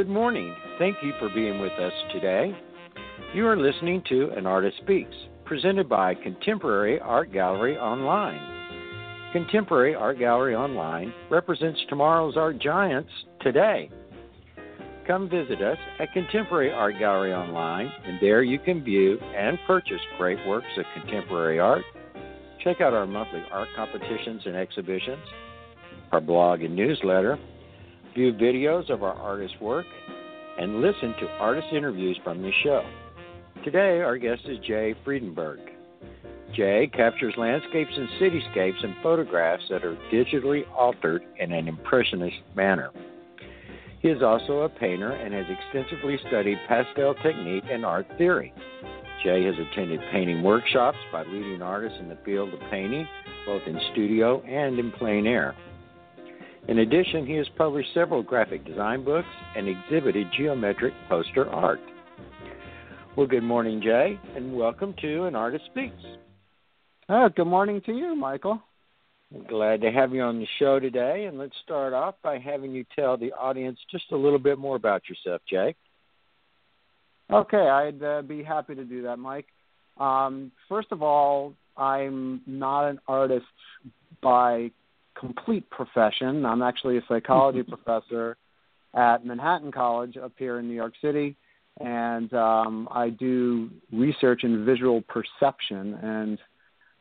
Good morning. Thank you for being with us today. You are listening to An Artist Speaks, presented by Contemporary Art Gallery Online. Contemporary Art Gallery Online represents tomorrow's art giants today. Come visit us at Contemporary Art Gallery Online, and there you can view and purchase great works of contemporary art. Check out our monthly art competitions and exhibitions, our blog and newsletter, view videos of our artists' work, and listen to artist interviews from the show. Today, our guest is Jay Friedenberg. Jay captures landscapes and cityscapes in photographs that are digitally altered in an impressionist manner. He is also a painter and has extensively studied pastel technique and art theory. Jay has attended painting workshops by leading artists in the field of painting, both in studio and in plein air. In addition, he has published several graphic design books and exhibited geometric poster art. Well, good morning, Jay, and welcome to An Artist Speaks. Oh, good morning to you, Michael. I'm glad to have you on the show today, and let's start off by having you tell the audience just a little bit more about yourself, Jay. Okay, I'd uh, be happy to do that, Mike. Um, first of all, I'm not an artist by complete profession. I'm actually a psychology professor at Manhattan College up here in New York City, and um, I do research in visual perception. And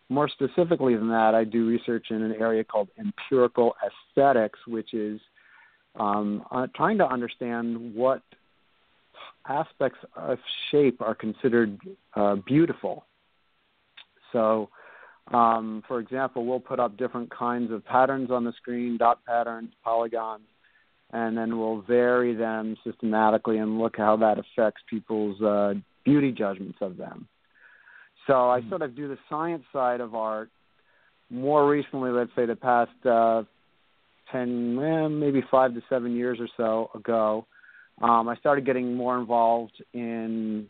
more specifically than that, I do research in an area called empirical aesthetics, which is um, uh, trying to understand what aspects of shape are considered uh, beautiful. So, um, for example, we'll put up different kinds of patterns on the screen, dot patterns, polygons, and then we'll vary them systematically and look how that affects people's uh, beauty judgments of them. So I hmm. sort of do the science side of art more recently, let's say the past uh, 10, eh, maybe five to seven years or so ago. Um, I started getting more involved in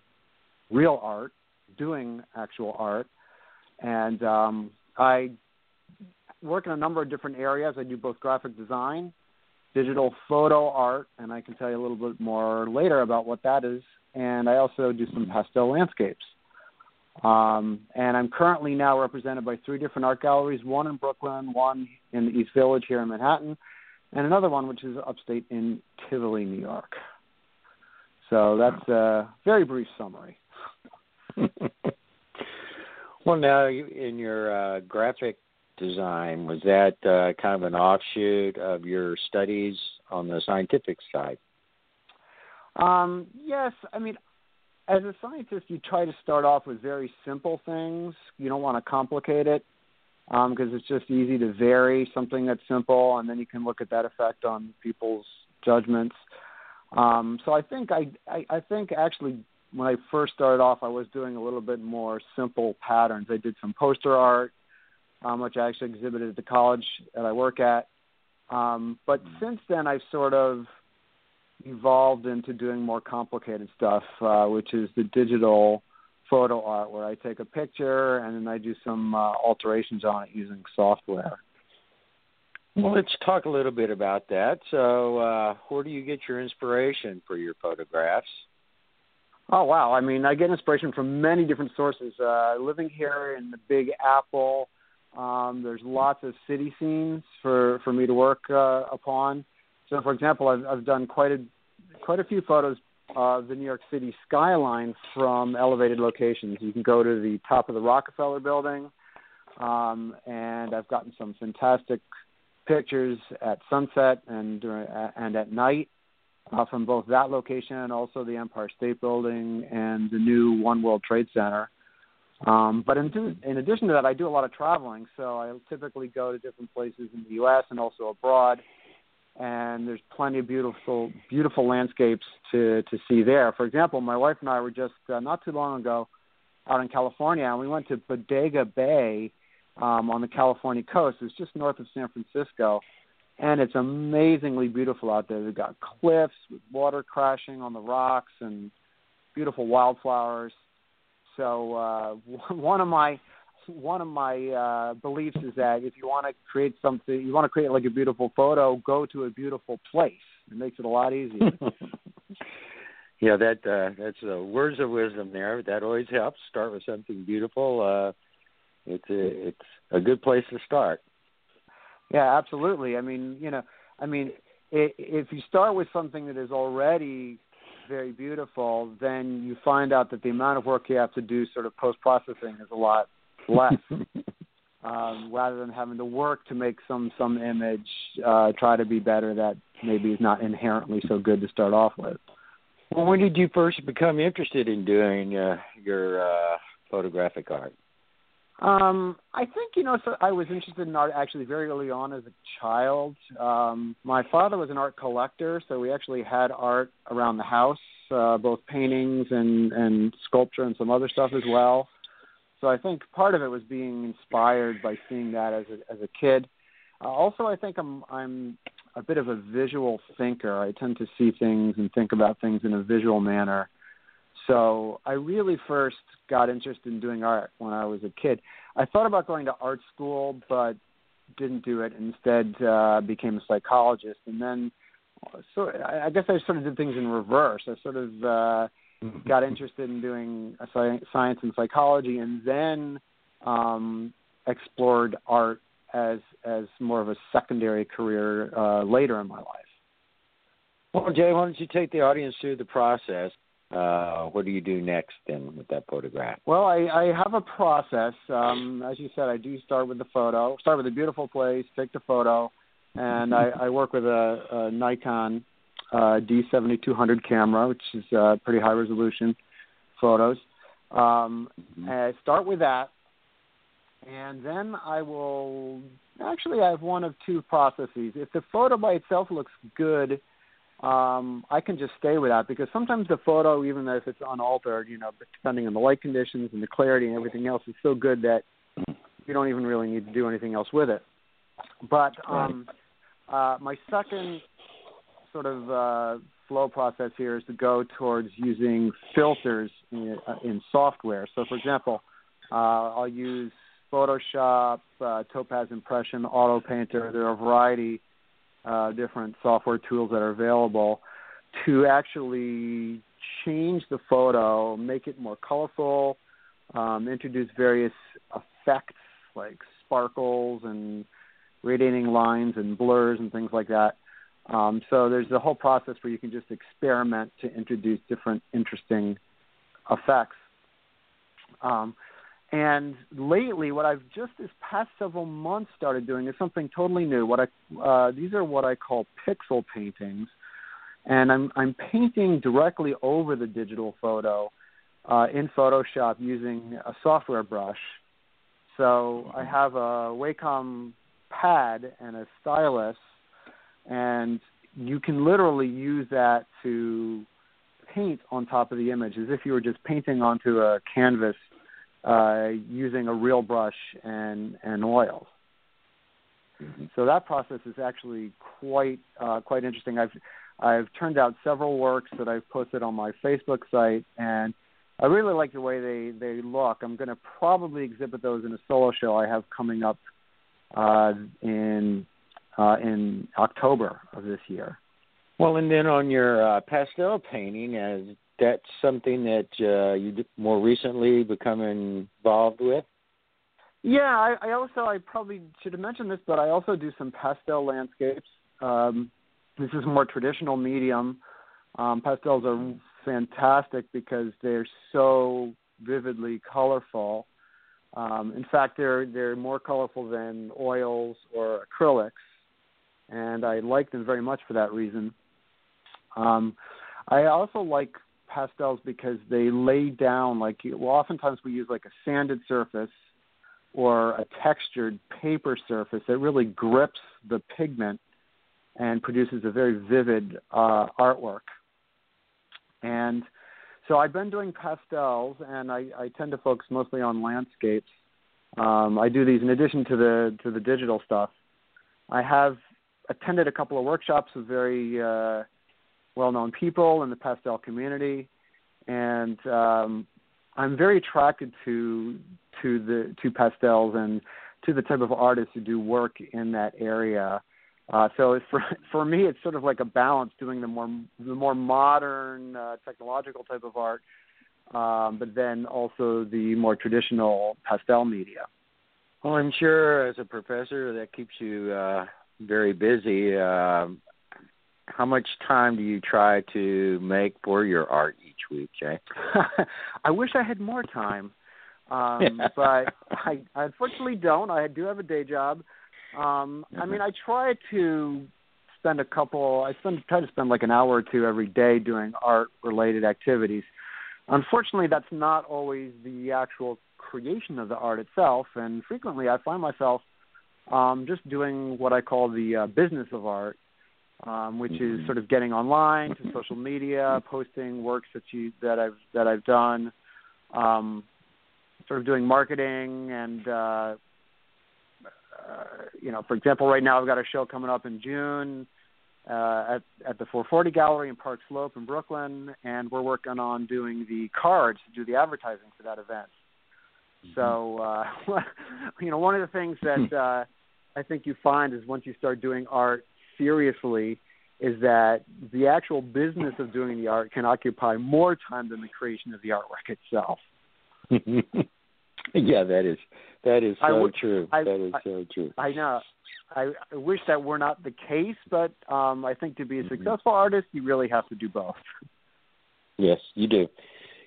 real art, doing actual art, and um, I work in a number of different areas. I do both graphic design, digital photo art, and I can tell you a little bit more later about what that is. And I also do some pastel landscapes. Um, and I'm currently now represented by three different art galleries one in Brooklyn, one in the East Village here in Manhattan, and another one which is upstate in Tivoli, New York. So that's a very brief summary. well, now in your uh, graphic design, was that uh, kind of an offshoot of your studies on the scientific side? Um, yes, I mean, as a scientist, you try to start off with very simple things. You don't want to complicate it because um, it's just easy to vary something that's simple, and then you can look at that effect on people's judgments. Um, so I think I, I I think actually when I first started off, I was doing a little bit more simple patterns. I did some poster art, um, which I actually exhibited at the college that I work at. Um, but mm-hmm. since then, I've sort of evolved into doing more complicated stuff, uh, which is the digital photo art, where I take a picture and then I do some uh, alterations on it using software. Well, let's talk a little bit about that. So, uh, where do you get your inspiration for your photographs? Oh wow! I mean, I get inspiration from many different sources. Uh, living here in the Big Apple, um, there's lots of city scenes for for me to work uh, upon. So, for example, I've, I've done quite a quite a few photos of the New York City skyline from elevated locations. You can go to the top of the Rockefeller Building, um, and I've gotten some fantastic pictures at sunset and uh, and at night uh, from both that location and also the Empire State Building and the new One World Trade Center. Um, but in, in addition to that, I do a lot of traveling, so I typically go to different places in the U.S. and also abroad. And there's plenty of beautiful, beautiful landscapes to to see there. For example, my wife and I were just uh, not too long ago out in California, and we went to Bodega Bay, um, on the California coast. It's just north of San Francisco, and it's amazingly beautiful out there. They've got cliffs with water crashing on the rocks and beautiful wildflowers. So uh, one of my one of my uh, beliefs is that if you want to create something, you want to create like a beautiful photo, go to a beautiful place. It makes it a lot easier. Yeah, that uh, that's uh, words of wisdom there. That always helps. Start with something beautiful. Uh, it's a it's a good place to start. Yeah, absolutely. I mean, you know, I mean, if you start with something that is already very beautiful, then you find out that the amount of work you have to do, sort of post processing, is a lot less. um, rather than having to work to make some some image uh, try to be better that maybe is not inherently so good to start off with. Well, when did you first become interested in doing uh, your uh, photographic art? Um, I think you know. So I was interested in art actually very early on as a child. Um, my father was an art collector, so we actually had art around the house, uh, both paintings and and sculpture and some other stuff as well. So I think part of it was being inspired by seeing that as a as a kid. Uh, also, I think I'm I'm a bit of a visual thinker. I tend to see things and think about things in a visual manner. So I really first got interested in doing art when I was a kid. I thought about going to art school, but didn't do it. Instead, uh, became a psychologist, and then so I guess I sort of did things in reverse. I sort of uh, got interested in doing science and psychology, and then um, explored art as as more of a secondary career uh, later in my life. Well, Jay, why don't you take the audience through the process? Uh, what do you do next then with that photograph? Well, I, I have a process. Um, as you said, I do start with the photo. Start with a beautiful place, take the photo, and I, I work with a, a Nikon uh, D7200 camera, which is uh, pretty high resolution photos. Um, mm-hmm. I start with that, and then I will actually I have one of two processes. If the photo by itself looks good, um, I can just stay with that because sometimes the photo, even if it's unaltered, you know, depending on the light conditions and the clarity and everything else, is so good that you don't even really need to do anything else with it. But um, uh, my second sort of uh, flow process here is to go towards using filters in, uh, in software. So, for example, uh, I'll use Photoshop, uh, Topaz Impression, Auto Painter. There are a variety uh, different software tools that are available to actually change the photo, make it more colorful, um, introduce various effects like sparkles and radiating lines and blurs and things like that. Um, so there's a whole process where you can just experiment to introduce different interesting effects. Um, and lately, what I've just this past several months started doing is something totally new. What I uh, these are what I call pixel paintings, and I'm I'm painting directly over the digital photo uh, in Photoshop using a software brush. So I have a Wacom pad and a stylus, and you can literally use that to paint on top of the image as if you were just painting onto a canvas uh, using a real brush and and oils. Mm-hmm. So that process is actually quite uh, quite interesting. I've I've turned out several works that I've posted on my Facebook site, and I really like the way they they look. I'm going to probably exhibit those in a solo show I have coming up uh, in uh, in October of this year. Well, and then on your uh, pastel painting, as that's something that uh, you more recently become involved with? Yeah, I, I also I probably should have mentioned this, but I also do some pastel landscapes. Um, this is more traditional medium. Um, pastels are fantastic because they're so vividly colorful. Um, in fact, they're they're more colorful than oils or acrylics, and I like them very much for that reason. Um, I also like pastels because they lay down like well oftentimes we use like a sanded surface or a textured paper surface that really grips the pigment and produces a very vivid uh, artwork. And so I've been doing pastels, and I, I tend to focus mostly on landscapes. Um, I do these in addition to the to the digital stuff. I have attended a couple of workshops with very uh, well-known people in the pastel community, and um, I'm very attracted to to the to pastels and to the type of artists who do work in that area. Uh, so for for me, it's sort of like a balance, doing the more the more modern uh, technological type of art, um, but then also the more traditional pastel media. Well, I'm sure as a professor that keeps you uh, very busy. Uh, how much time do you try to make for your art each week, Jay? I wish I had more time, um, but I, I unfortunately don't. I do have a day job. Um, I mean, I try to spend a couple. I spend try to spend like an hour or two every day doing art-related activities. Unfortunately, that's not always the actual creation of the art itself, and frequently I find myself um, just doing what I call the uh, business of art, um, which mm-hmm. is sort of getting online to social media, posting works that you that I've that I've done, um, sort of doing marketing and uh, uh, you know, for example, right now I've got a show coming up in June uh, at at the 440 Gallery in Park Slope in Brooklyn, and we're working on doing the cards to do the advertising for that event. Mm-hmm. So, uh, you know, one of the things that hmm. uh, I think you find is once you start doing art seriously, is that the actual business of doing the art can occupy more time than the creation of the artwork itself. yeah, that is that is so w- true. I, that is I, so true. I know. I, I wish that were not the case, but um, I think to be a mm-hmm. successful artist, you really have to do both. Yes, you do.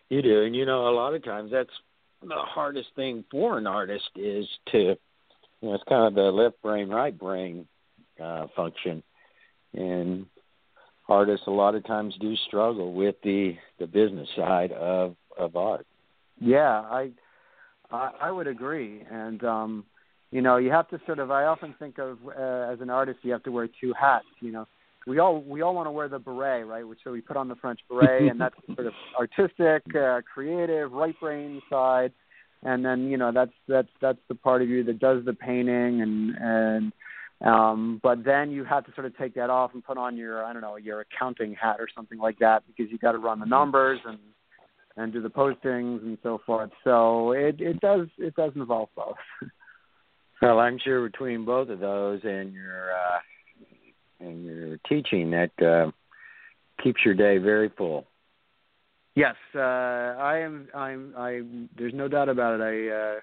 You do, and you know, a lot of times that's the hardest thing for an artist is to, you know, it's kind of the left brain, right brain uh, function, and artists a lot of times do struggle with the the business side of of art. Yeah, I I, I would agree, and um, you know, you have to sort of. I often think of uh, as an artist, you have to wear two hats. You know, we all we all want to wear the beret, right? Which so we put on the French beret, and that's sort of artistic, uh, creative, right brain side, and then you know that's that's that's the part of you that does the painting and and um but then you have to sort of take that off and put on your i don't know your accounting hat or something like that because you got to run the numbers and and do the postings and so forth. So it it does it does involve both. Well, I'm sure between both of those and your uh, and your teaching that uh, keeps your day very full. Yes, uh, I am. I'm. I. There's no doubt about it. I. Uh,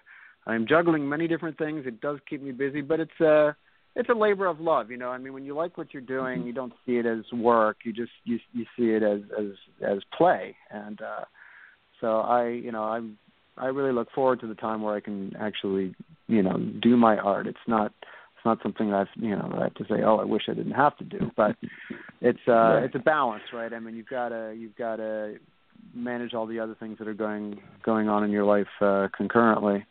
I'm juggling many different things. It does keep me busy, but it's. Uh, it's a labor of love, you know. I mean, when you like what you're doing, mm-hmm. you don't see it as work. You just you you see it as as as play, and uh, so I, you know, I'm I really look forward to the time where I can actually, you know, do my art. It's not it's not something that I've you know I have to say, oh, I wish I didn't have to do. But it's uh right. it's a balance, right? I mean, you've got to you've got to manage all the other things that are going going on in your life uh, concurrently.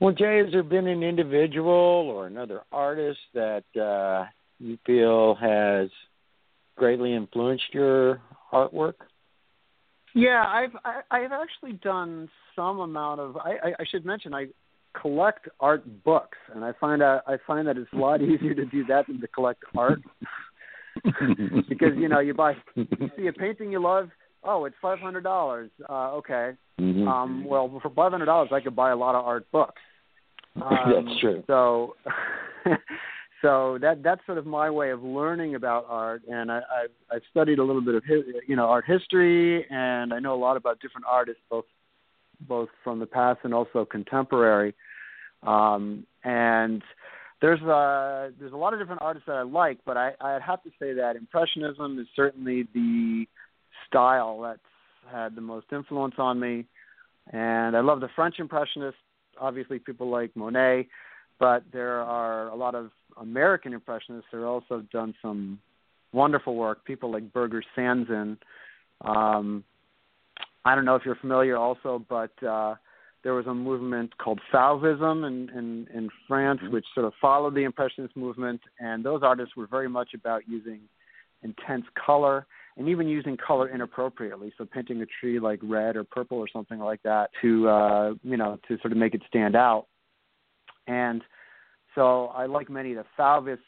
Well, Jay, has there been an individual or another artist that uh, you feel has greatly influenced your artwork? Yeah, I've I, I've actually done some amount of. I, I, I should mention I collect art books, and I find out I find that it's a lot easier to do that than to collect art. because you know you buy you see a painting you love oh it's five hundred dollars. Uh okay. Mm-hmm. um well for five hundred dollars i could buy a lot of art books. Um, that's true. so so that that's sort of my way of learning about art. And I, I've, I've studied a little bit of his, you know art history. And I know a lot about different artists both both from the past and also contemporary. Um, and there's a there's a lot of different artists that I like but I I'd have to say that impressionism is certainly the style that's had the most influence on me and I love the French impressionists obviously people like Monet but there are a lot of American impressionists who have also done some wonderful work. People like Birger Sandzén. Um, I don't know if you're familiar also, but uh, there was a movement called Fauvism in, in, in France, mm-hmm. which sort of followed the Impressionist movement, and those artists were very much about using intense color and even using color inappropriately. So painting a tree like red or purple or something like that to uh, you know to sort of make it stand out. And so I like many of the Fauvist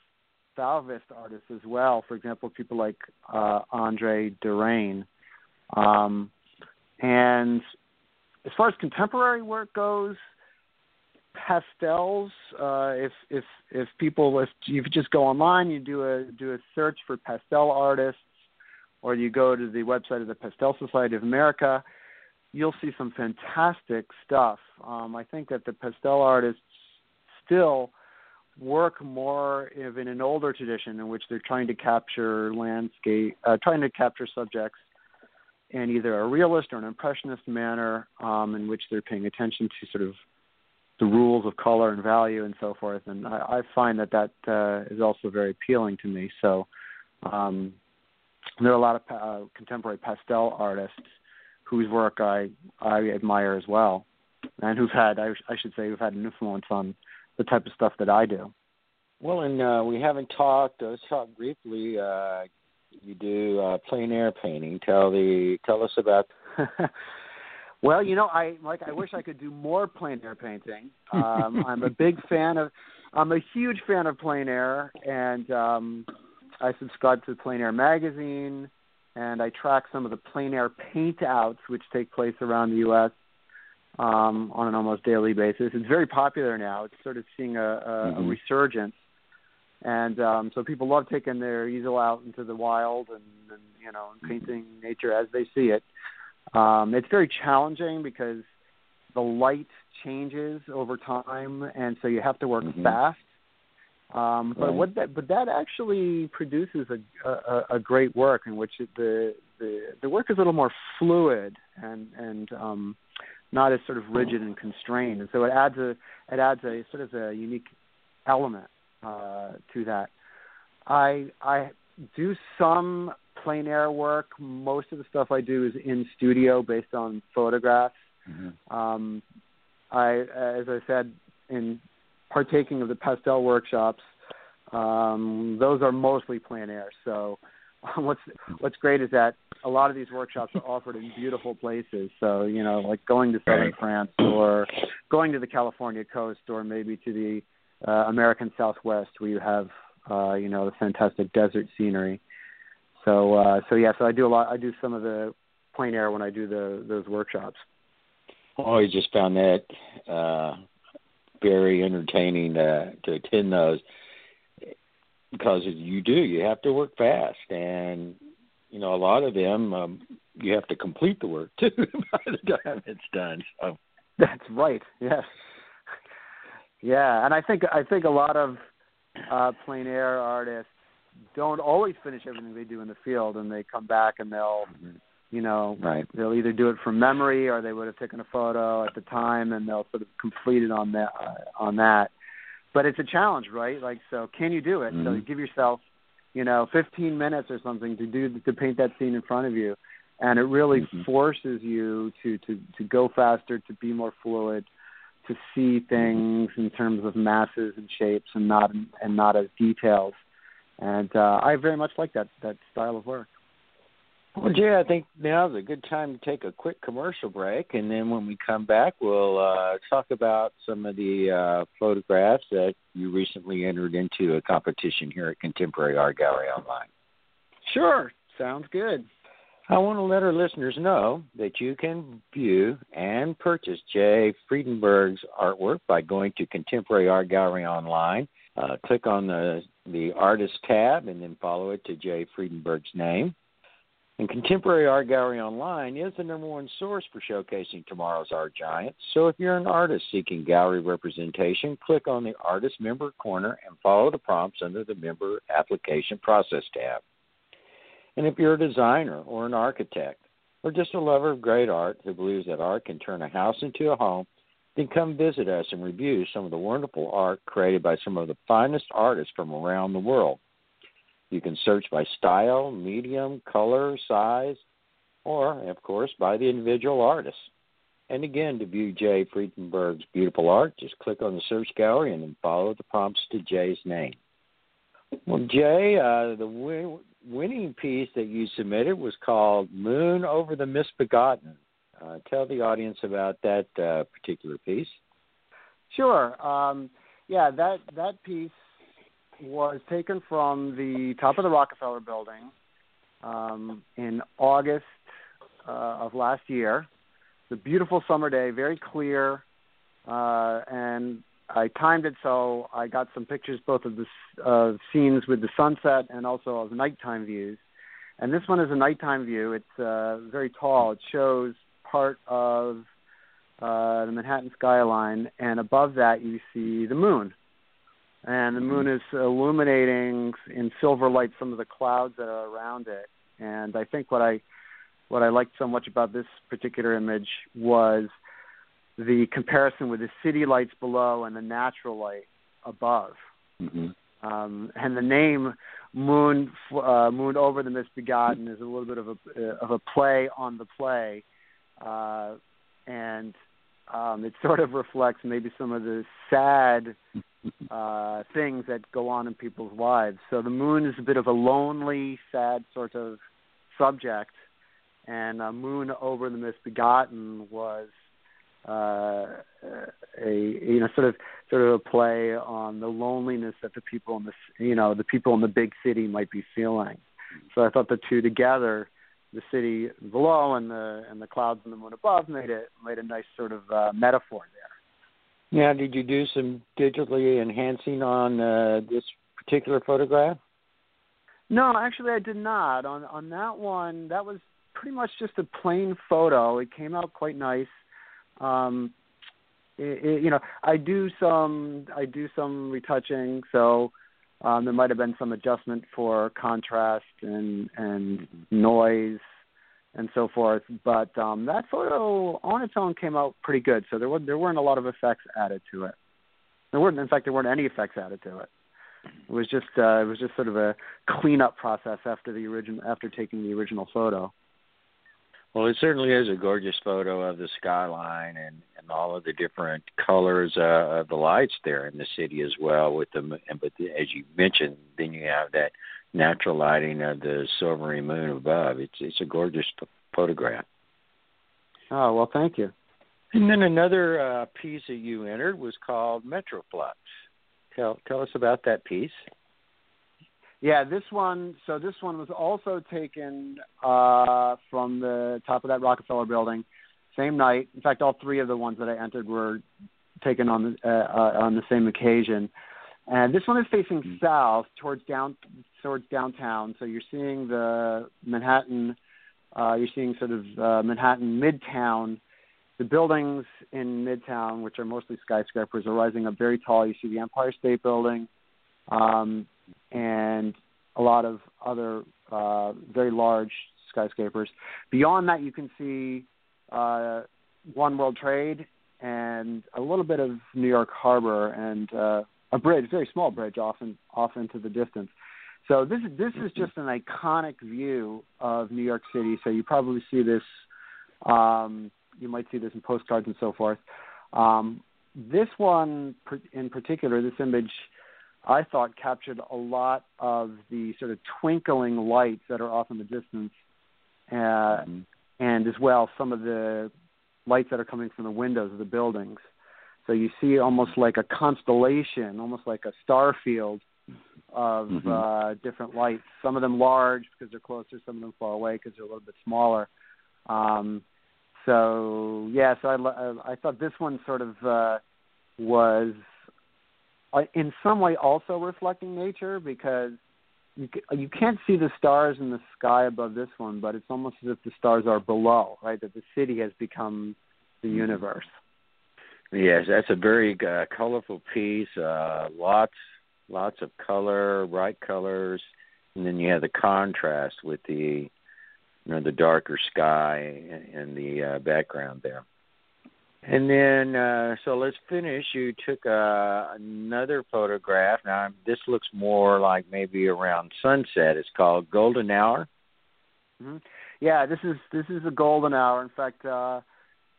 Fauvist artists as well. For example, people like uh, Andre Derain. Um, and as far as contemporary work goes, pastels. Uh, if if if people if you just go online, you do a do a search for pastel artists, or you go to the website of the Pastel Society of America, you'll see some fantastic stuff. Um, I think that the pastel artists still work more in an older tradition in which they're trying to capture landscape, uh, trying to capture subjects in either a realist or an impressionist manner, um, in which they're paying attention to sort of the rules of color and value and so forth. And I, I find that that uh, is also very appealing to me. So um, there are a lot of uh, contemporary pastel artists whose work I I admire as well, and who've had I, I should say who've had an influence on the type of stuff that I do. Well, and uh, we haven't talked. Let's talk briefly. Uh, you do uh, plein air painting. Tell the tell us about. well, you know, I like. I wish I could do more plein air painting. Um, I'm a big fan of. I'm a huge fan of plein air, and um, I subscribe to the Plein Air magazine, and I track some of the plein air paint outs which take place around the U.S. Um, on an almost daily basis. It's very popular now. It's sort of seeing a, a, mm-hmm. a resurgence, and um, so people love taking their easel out into the wild and, and you know and mm-hmm. painting nature as they see it. Um, it's very challenging because the light changes over time, and so you have to work mm-hmm. fast um, but right. what that but that actually produces a, a, a great work in which it, the the the work is a little more fluid and and um, not as sort of rigid and constrained, and so it adds a it adds a sort of a unique element uh, to that. I I do some plein air work. Most of the stuff I do is in studio based on photographs. Mm-hmm. Um, I, as I said in partaking of the pastel workshops. Um, those are mostly plein air. So what's what's great is that a lot of these workshops are offered in beautiful places. So you know, like going to southern France or going to the California coast or maybe to the uh, American Southwest where you have uh, you know the fantastic desert scenery. So uh, so yeah, so I do a lot. I do some of the plein air when I do the those workshops. Oh, I just found that uh, very entertaining to to attend those. Because you do you have to work fast. And you know a lot of them um, you have to complete the work too by the time it's done so. That's right yes. Yeah and i think i think a lot of uh plein air artists don't always finish everything they do in the field and they come back and they'll mm-hmm. You know, right. they'll either do it from memory or they would have taken a photo at the time and they'll sort of complete it on that uh, on that. But it's a challenge, right? Like, so can you do it? Mm-hmm. So you give yourself, you know, 15 minutes or something to do to paint that scene in front of you, and it really mm-hmm. forces you to to to go faster, to be more fluid, to see things in terms of masses and shapes and not and not as details. And uh, I very much like that that style of work. Well, Jay, I think now's a good time to take a quick commercial break, and then when we come back, we'll uh, talk about some of the uh, photographs that you recently entered into a competition here at Contemporary Art Gallery Online. Sure, sounds good. I want to let our listeners know that you can view and purchase Jay Friedenberg's artwork by going to Contemporary Art Gallery Online. Uh, click on the the artist tab and then follow it to Jay Friedenberg's name. And Contemporary Art Gallery Online is the number one source for showcasing tomorrow's art giants. So if you're an artist seeking gallery representation, click on the Artist Member corner and follow the prompts under the Member Application Process tab. And if you're a designer or an architect, or just a lover of great art who believes that art can turn a house into a home, then come visit us and review some of the wonderful art created by some of the finest artists from around the world. You can search by style, medium, color, size, or, of course, by the individual artist. And again, to view Jay Friedenberg's beautiful art, just click on the search gallery and then follow the prompts to Jay's name. Well, Jay, uh, the win- winning piece that you submitted was called Moon Over the Misbegotten. Uh, tell the audience about that uh, particular piece. Sure. Um, yeah, that that piece was taken from the top of the Rockefeller building um, in August uh, of last year. It's a beautiful summer day, very clear. uh, and I timed it so I got some pictures both of the uh, scenes with the sunset and also of nighttime views. And this one is a nighttime view. It's uh, very tall. It shows part of uh, the Manhattan skyline, and above that you see the moon. And the moon is illuminating in silver light some of the clouds that are around it. And I think what I what I liked so much about this particular image was the comparison with the city lights below and the natural light above. Mm-hmm. Um, and the name Moon uh, Moon over the Misbegotten is a little bit of a uh, of a play on the play, uh, and um, it sort of reflects maybe some of the sad uh, things that go on in people's lives. So the moon is a bit of a lonely, sad sort of subject, and uh, Moon over the Misbegotten was uh, a you know sort of sort of a play on the loneliness that the people in the you know the people in the big city might be feeling. So I thought the two together, the city below and the and the clouds and the moon above, made it made a nice sort of uh, metaphor there. Now, did you do some digitally enhancing on uh, this particular photograph? No, actually, I did not. On on that one, that was pretty much just a plain photo. It came out quite nice um it, it, you know i do some i do some retouching so um there might have been some adjustment for contrast and and noise and so forth. But um that photo on its own came out pretty good. So there were there weren't a lot of effects added to it. There weren't in fact there weren't any effects added to it. It was just uh it was just sort of a cleanup process after the original after taking the original photo. Well, it certainly is a gorgeous photo of the skyline and, and all of the different colors uh, of the lights there in the city as well. With them, and but the, as you mentioned, then you have that natural lighting of the silvery moon above. It's it's a gorgeous p- photograph. Oh well, thank you. And then another uh, piece that you entered was called Metroplex. Tell tell us about that piece. Yeah, this one. So this one was also taken uh, from the top of that Rockefeller building, same night. In fact, all three of the ones that I entered were taken on the uh, uh, on the same occasion. And this one is facing mm-hmm. south towards down towards downtown. So you're seeing the Manhattan. Uh, you're seeing sort of uh, Manhattan Midtown. The buildings in Midtown, which are mostly skyscrapers, are rising up very tall. You see the Empire State Building. Um, and a lot of other uh, very large skyscrapers. Beyond that, you can see uh, One World Trade and a little bit of New York Harbor and uh, a bridge, very small bridge, off off into the distance. So this this is just an iconic view of New York City. So you probably see this. Um, you might see this in postcards and so forth. Um, this one in particular, this image I thought captured a lot of the sort of twinkling lights that are off in the distance, uh, mm-hmm. and as well some of the lights that are coming from the windows of the buildings. So you see almost like a constellation, almost like a star field of mm-hmm. uh, different lights. Some of them large because they're closer, some of them far away because they're a little bit smaller. Um, so yeah, so I, I thought this one sort of uh, was uh, in some way also reflecting nature because you you can't see the stars in the sky above this one, but it's almost as if the stars are below, right? That the city has become the mm-hmm. Yes, that's a very uh, colorful piece. Uh, lots, lots of color, bright colors, and then you have the contrast with the, you know, the darker sky in the uh, background there. And then, uh, so let's finish. You took uh, another photograph. Now, this looks more like maybe around sunset. It's called Golden Hour. Mm-hmm. Yeah, this is this is a golden hour. In fact, uh,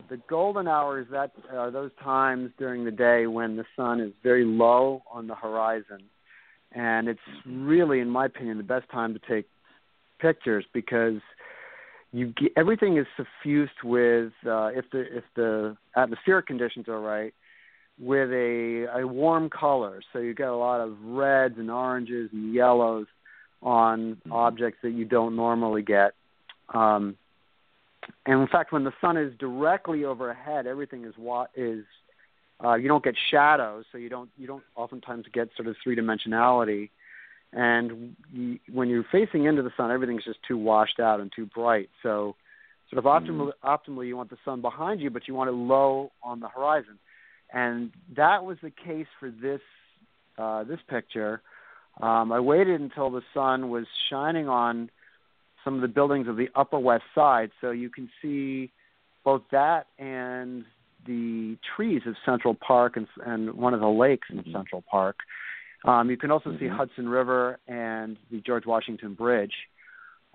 the golden hours that are those times during the day when the sun is very low on the horizon, and it's really, in my opinion, the best time to take pictures because you get, everything is suffused with uh, if the if the atmospheric conditions are right with a a warm color. So you get a lot of reds and oranges and yellows on mm-hmm. objects that you don't normally get. Um, and in fact, when the sun is directly overhead, everything is wa- is uh, you don't get shadows, so you don't you don't oftentimes get sort of three dimensionality. And you, when you're facing into the sun, everything's just too washed out and too bright. So, sort of optimally, mm-hmm. optimally, you want the sun behind you, but you want it low on the horizon. And that was the case for this uh, this picture. Um, I waited until the sun was shining on some of the buildings of the Upper West Side, so you can see both that and the trees of Central Park and, and one of the lakes in mm-hmm. Central Park. Um, you can also mm-hmm. see Hudson River and the George Washington Bridge.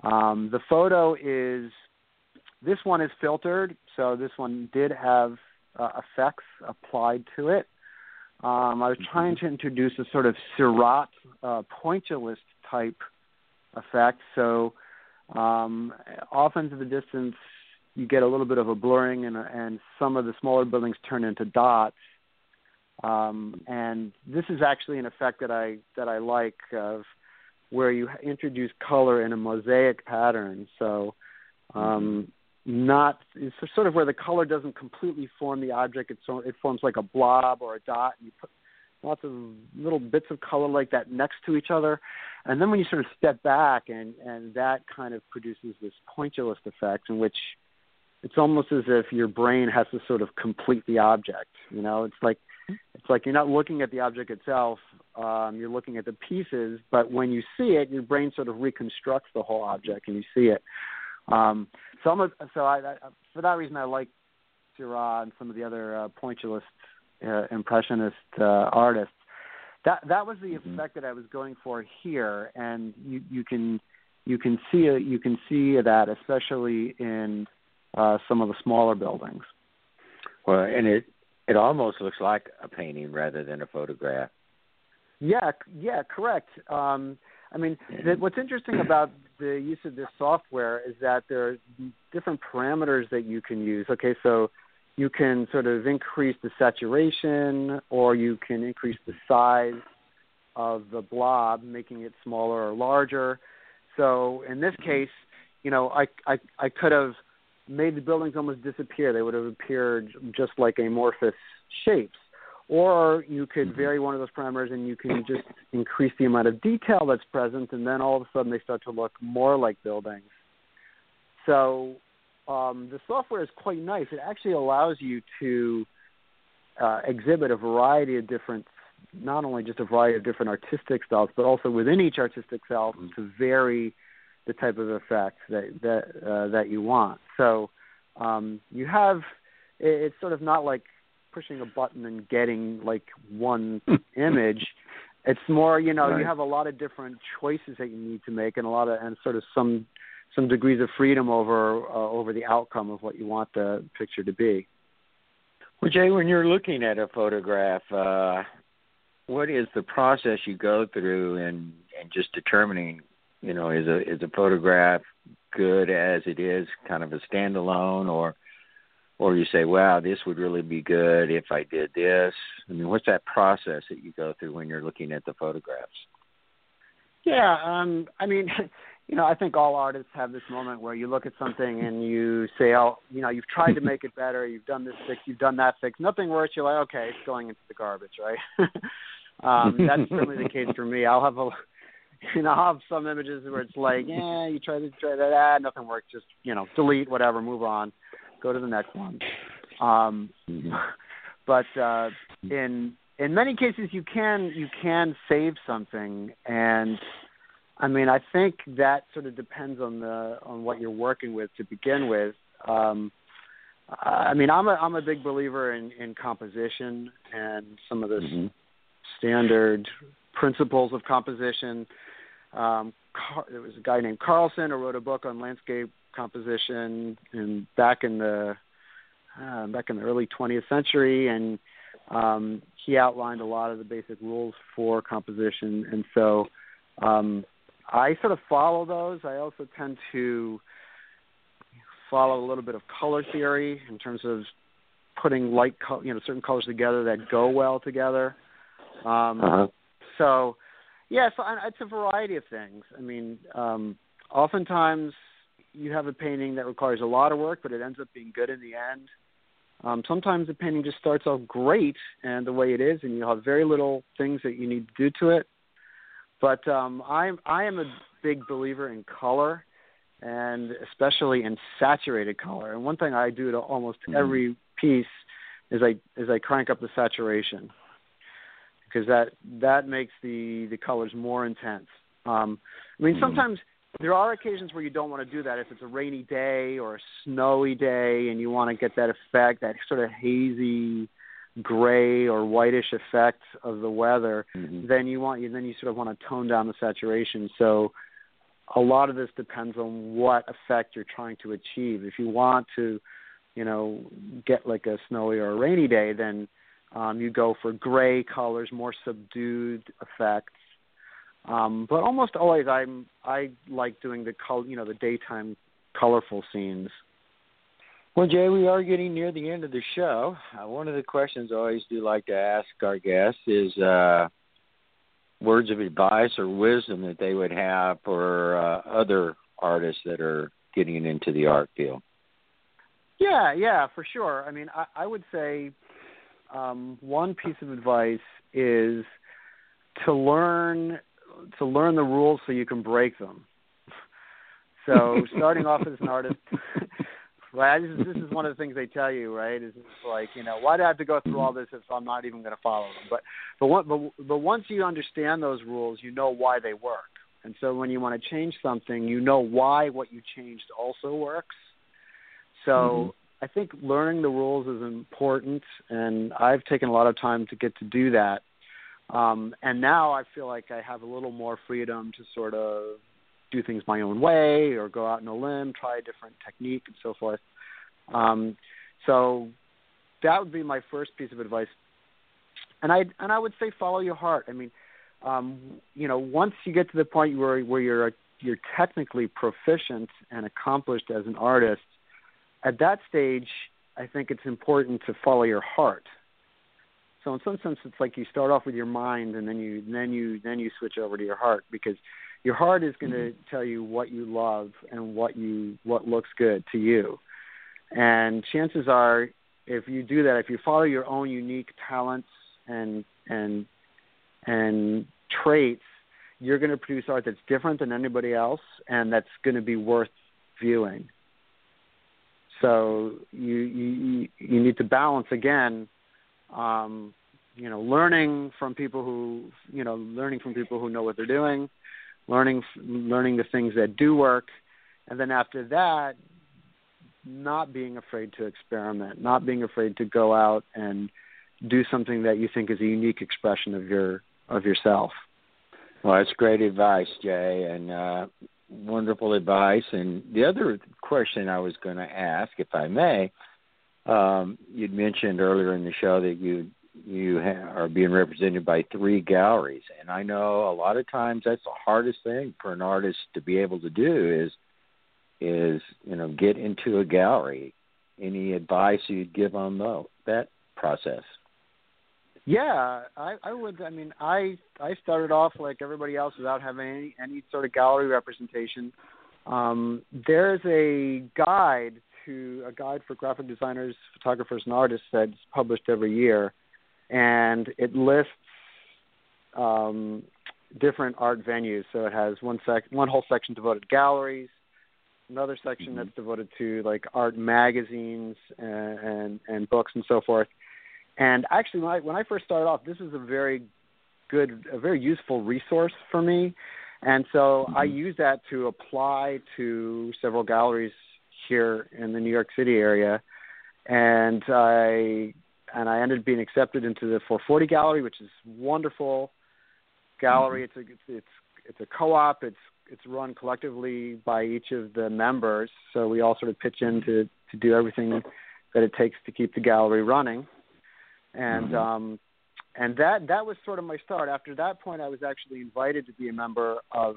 Um, the photo is this one is filtered, so this one did have uh, effects applied to it. Um, I was mm-hmm. trying to introduce a sort of Seurat uh, pointillist type effect. So um, off into the distance, you get a little bit of a blurring, and, and some of the smaller buildings turn into dots. Um, and this is actually an effect that I that I like of where you introduce color in a mosaic pattern. So um, not it's sort of where the color doesn't completely form the object. It it forms like a blob or a dot. And you put lots of little bits of color like that next to each other, and then when you sort of step back and and that kind of produces this pointillist effect in which it's almost as if your brain has to sort of complete the object. You know, it's like it's like you're not looking at the object itself, um, you're looking at the pieces, but when you see it, your brain sort of reconstructs the whole object and you see it. Um, so I'm so I, I, for that reason, I like Seurat and some of the other uh, pointillist, uh, impressionist uh, artists. That that was the mm-hmm. effect that I was going for here, and you you can you can see it, you can see that especially in uh, some of the smaller buildings. Well, and it it almost looks like a painting rather than a photograph. Yeah, yeah, correct. Um, I mean, what's interesting about the use of this software is that there are different parameters that you can use. Okay, so you can sort of increase the saturation or you can increase the size of the blob, making it smaller or larger. So in this case, you know, I I, I could have made the buildings almost disappear. They would have appeared just like amorphous shapes. Or you could mm-hmm. vary one of those parameters and you can just increase the amount of detail that's present, and then all of a sudden they start to look more like buildings. So um, the software is quite nice. It actually allows you to uh, exhibit a variety of different, not only just a variety of different artistic styles, but also within each artistic style mm-hmm. to vary the type of effect that that uh, that you want. So um, you have it's sort of not like pushing a button and getting like one image. It's more, you know, right. you have a lot of different choices that you need to make, and a lot of and sort of some some degrees of freedom over uh, over the outcome of what you want the picture to be. Well, Jay, when you're looking at a photograph, uh, what is the process you go through in, in just determining you know, is a is a photograph good as it is, kind of a standalone, or or you say, wow, this would really be good if I did this. I mean, what's that process that you go through when you're looking at the photographs? Yeah, um, I mean, you know, I think all artists have this moment where you look at something and you say, oh, you know, you've tried to make it better, you've done this fix, you've done that fix, nothing works. You're like, okay, it's going into the garbage, right? um, that's certainly the case for me. I'll have a you know, I'll have some images where it's like, yeah, you try to try that, ah, nothing works. Just you know, delete whatever, move on, go to the next one. Um, but uh, in in many cases, you can you can save something, and I mean, I think that sort of depends on the on what you're working with to begin with. Um, I mean, I'm a I'm a big believer in in composition and some of the mm-hmm. standard principles of composition. Um, Car- there was a guy named Carlson who wrote a book on landscape composition and back in the uh, back in the early 20th century, and um, he outlined a lot of the basic rules for composition. And so um, I sort of follow those. I also tend to follow a little bit of color theory in terms of putting light, co- you know, certain colors together that go well together. Um, uh-huh. So yeah, so it's a variety of things. I mean, um, oftentimes you have a painting that requires a lot of work, but it ends up being good in the end. Um, sometimes the painting just starts off great and the way it is, and you have very little things that you need to do to it. But um, I'm I am a big believer in color, and especially in saturated color. And one thing I do to almost mm-hmm. every piece is I is I crank up the saturation because that that makes the the colors more intense. Um, I mean, mm-hmm. sometimes there are occasions where you don't want to do that if it's a rainy day or a snowy day and you want to get that effect, that sort of hazy gray or whitish effect of the weather, mm-hmm. then you want you then you sort of want to tone down the saturation. So a lot of this depends on what effect you're trying to achieve. If you want to, you know, get like a snowy or a rainy day, then um, you go for gray colors, more subdued effects um, but almost always, I'm I like doing the col- you know the daytime colorful scenes. Well, Jay, we are getting near the end of the show. Uh, one of the questions I always do like to ask our guests is uh, words of advice or wisdom that they would have for uh, other artists that are getting into the art field. Yeah, yeah, for sure. I mean, I, I would say um, one piece of advice is to learn to learn the rules so you can break them. So starting off as an artist, right? This is, this is one of the things they tell you, right? Is it's like you know why do I have to go through all this if I'm not even going to follow them? But but one, but but once you understand those rules, you know why they work. And so when you want to change something, you know why what you changed also works. So mm-hmm. I think learning the rules is important, and I've taken a lot of time to get to do that. Um, and now I feel like I have a little more freedom to sort of do things my own way or go out on a limb, try a different technique and so forth. Um, so that would be my first piece of advice. And I and I would say follow your heart. I mean, um, you know, once you get to the point where where you're you're technically proficient and accomplished as an artist, at that stage, I think it's important to follow your heart so in some sense, it's like you start off with your mind, and then you then you then you switch over to your heart because your heart is going to mm-hmm. tell you what you love and what you what looks good to you. And chances are, if you do that, if you follow your own unique talents and and and traits, you're going to produce art that's different than anybody else, and that's going to be worth viewing. So you you you need to balance again um, you know, learning from people who, you know, learning from people who know what they're doing, learning learning the things that do work, and then after that, not being afraid to experiment, not being afraid to go out and do something that you think is a unique expression of your of yourself. Well, that's great advice, Jay, and uh, wonderful advice. And the other question I was going to ask, if I may, um, you'd mentioned earlier in the show that you you ha- are being represented by three galleries, and I know a lot of times that's the hardest thing for an artist to be able to do is is you know get into a gallery. Any advice you'd give on the, that process? Yeah, I, I would. I mean, I I started off like everybody else without having any any sort of gallery representation. Um, there's a guide to a guide for graphic designers, photographers, and artists that's published every year, and it lists um, different art venues. So it has one sec, one whole section devoted to galleries, another section mm-hmm. that's devoted to like art magazines and, and and books and so forth. And actually, when I, when I first started off, this is a very good, a very useful resource for me. And so mm-hmm. I use that to apply to several galleries here in the New York City area, and I and I ended up being accepted into the 440 Gallery, which is wonderful gallery. Mm-hmm. It's a it's, it's it's a co-op. It's it's run collectively by each of the members, so we all sort of pitch in to to do everything that it takes to keep the gallery running. And mm-hmm. um, and that that was sort of my start. After that point, I was actually invited to be a member of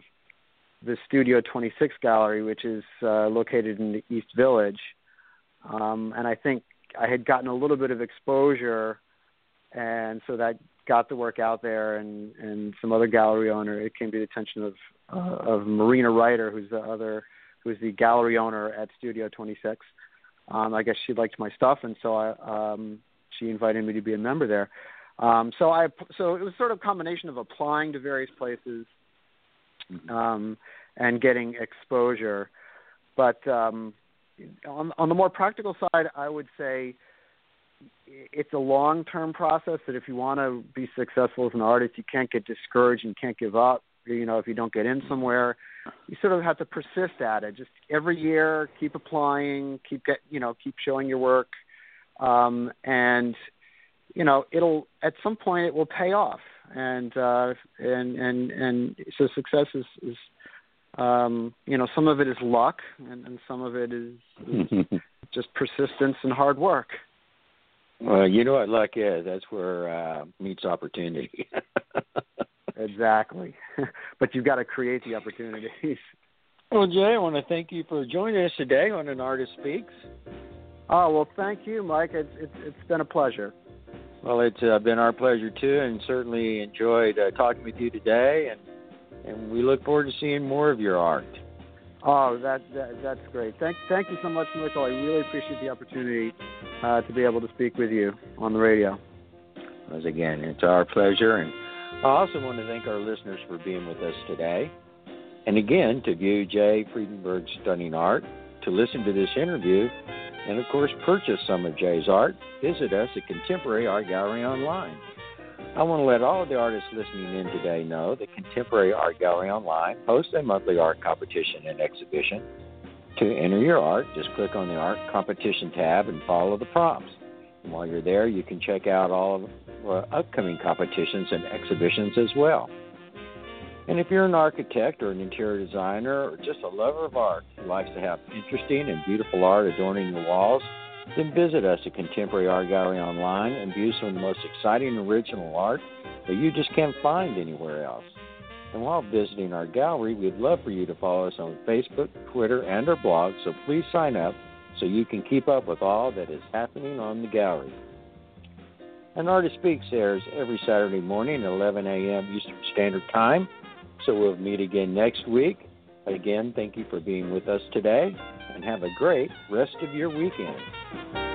the Studio 26 Gallery, which is uh, located in the East Village. Um, and I think I had gotten a little bit of exposure, and so that got the work out there. And, and some other gallery owner, it came to the attention of uh, of Marina Ryder, who's the other, who's the gallery owner at Studio 26. um, I guess she liked my stuff, and so I um, she invited me to be a member there. Um, so I so it was sort of a combination of applying to various places Mm-hmm. um, and getting exposure. But um, on on the more practical side, I would say it's a long term process. That if you want to be successful as an artist, you can't get discouraged and can't give up. You know, if you don't get in somewhere, you sort of have to persist at it. Just every year, keep applying, keep get you know, keep showing your work, um, and you know, it'll at some point it will pay off. And uh, and and and so success is, is um, you know, some of it is luck, and, and some of it is, is just persistence and hard work. Well, you know what luck is. That's where uh, meets opportunity. exactly, but you've got to create the opportunities. Well, Jay, I want to thank you for joining us today on An Artist Speaks. Oh well, thank you, Mike. It's it's, it's been a pleasure. Well, it's uh, been our pleasure too, and certainly enjoyed uh, talking with you today, and and we look forward to seeing more of your art. Oh, that, that that's great. Thank thank you so much, Michael. I really appreciate the opportunity uh, to be able to speak with you on the radio. As again, it's our pleasure, and I also want to thank our listeners for being with us today. And again, to view Jay Friedenberg's stunning art, to listen to this interview, and of course, purchase some of Jay's art, visit us at Contemporary Art Gallery online. I want to let all of the artists listening in today know that Contemporary Art Gallery Online hosts a monthly art competition and exhibition. To enter your art, just click on the Art Competition tab and follow the prompts. And while you're there, you can check out all of uh, upcoming competitions and exhibitions as well. And if you're an architect or an interior designer or just a lover of art who likes to have interesting and beautiful art adorning your walls, then visit us at Contemporary Art Gallery online and view some of the most exciting original art that you just can't find anywhere else. And while visiting our gallery, we'd love for you to follow us on Facebook, Twitter, and our blog, so please sign up so you can keep up with all that is happening on the gallery. An Artist Speaks airs every Saturday morning at 11 a.m. Eastern Standard Time so we'll meet again next week. Again, thank you for being with us today and have a great rest of your weekend.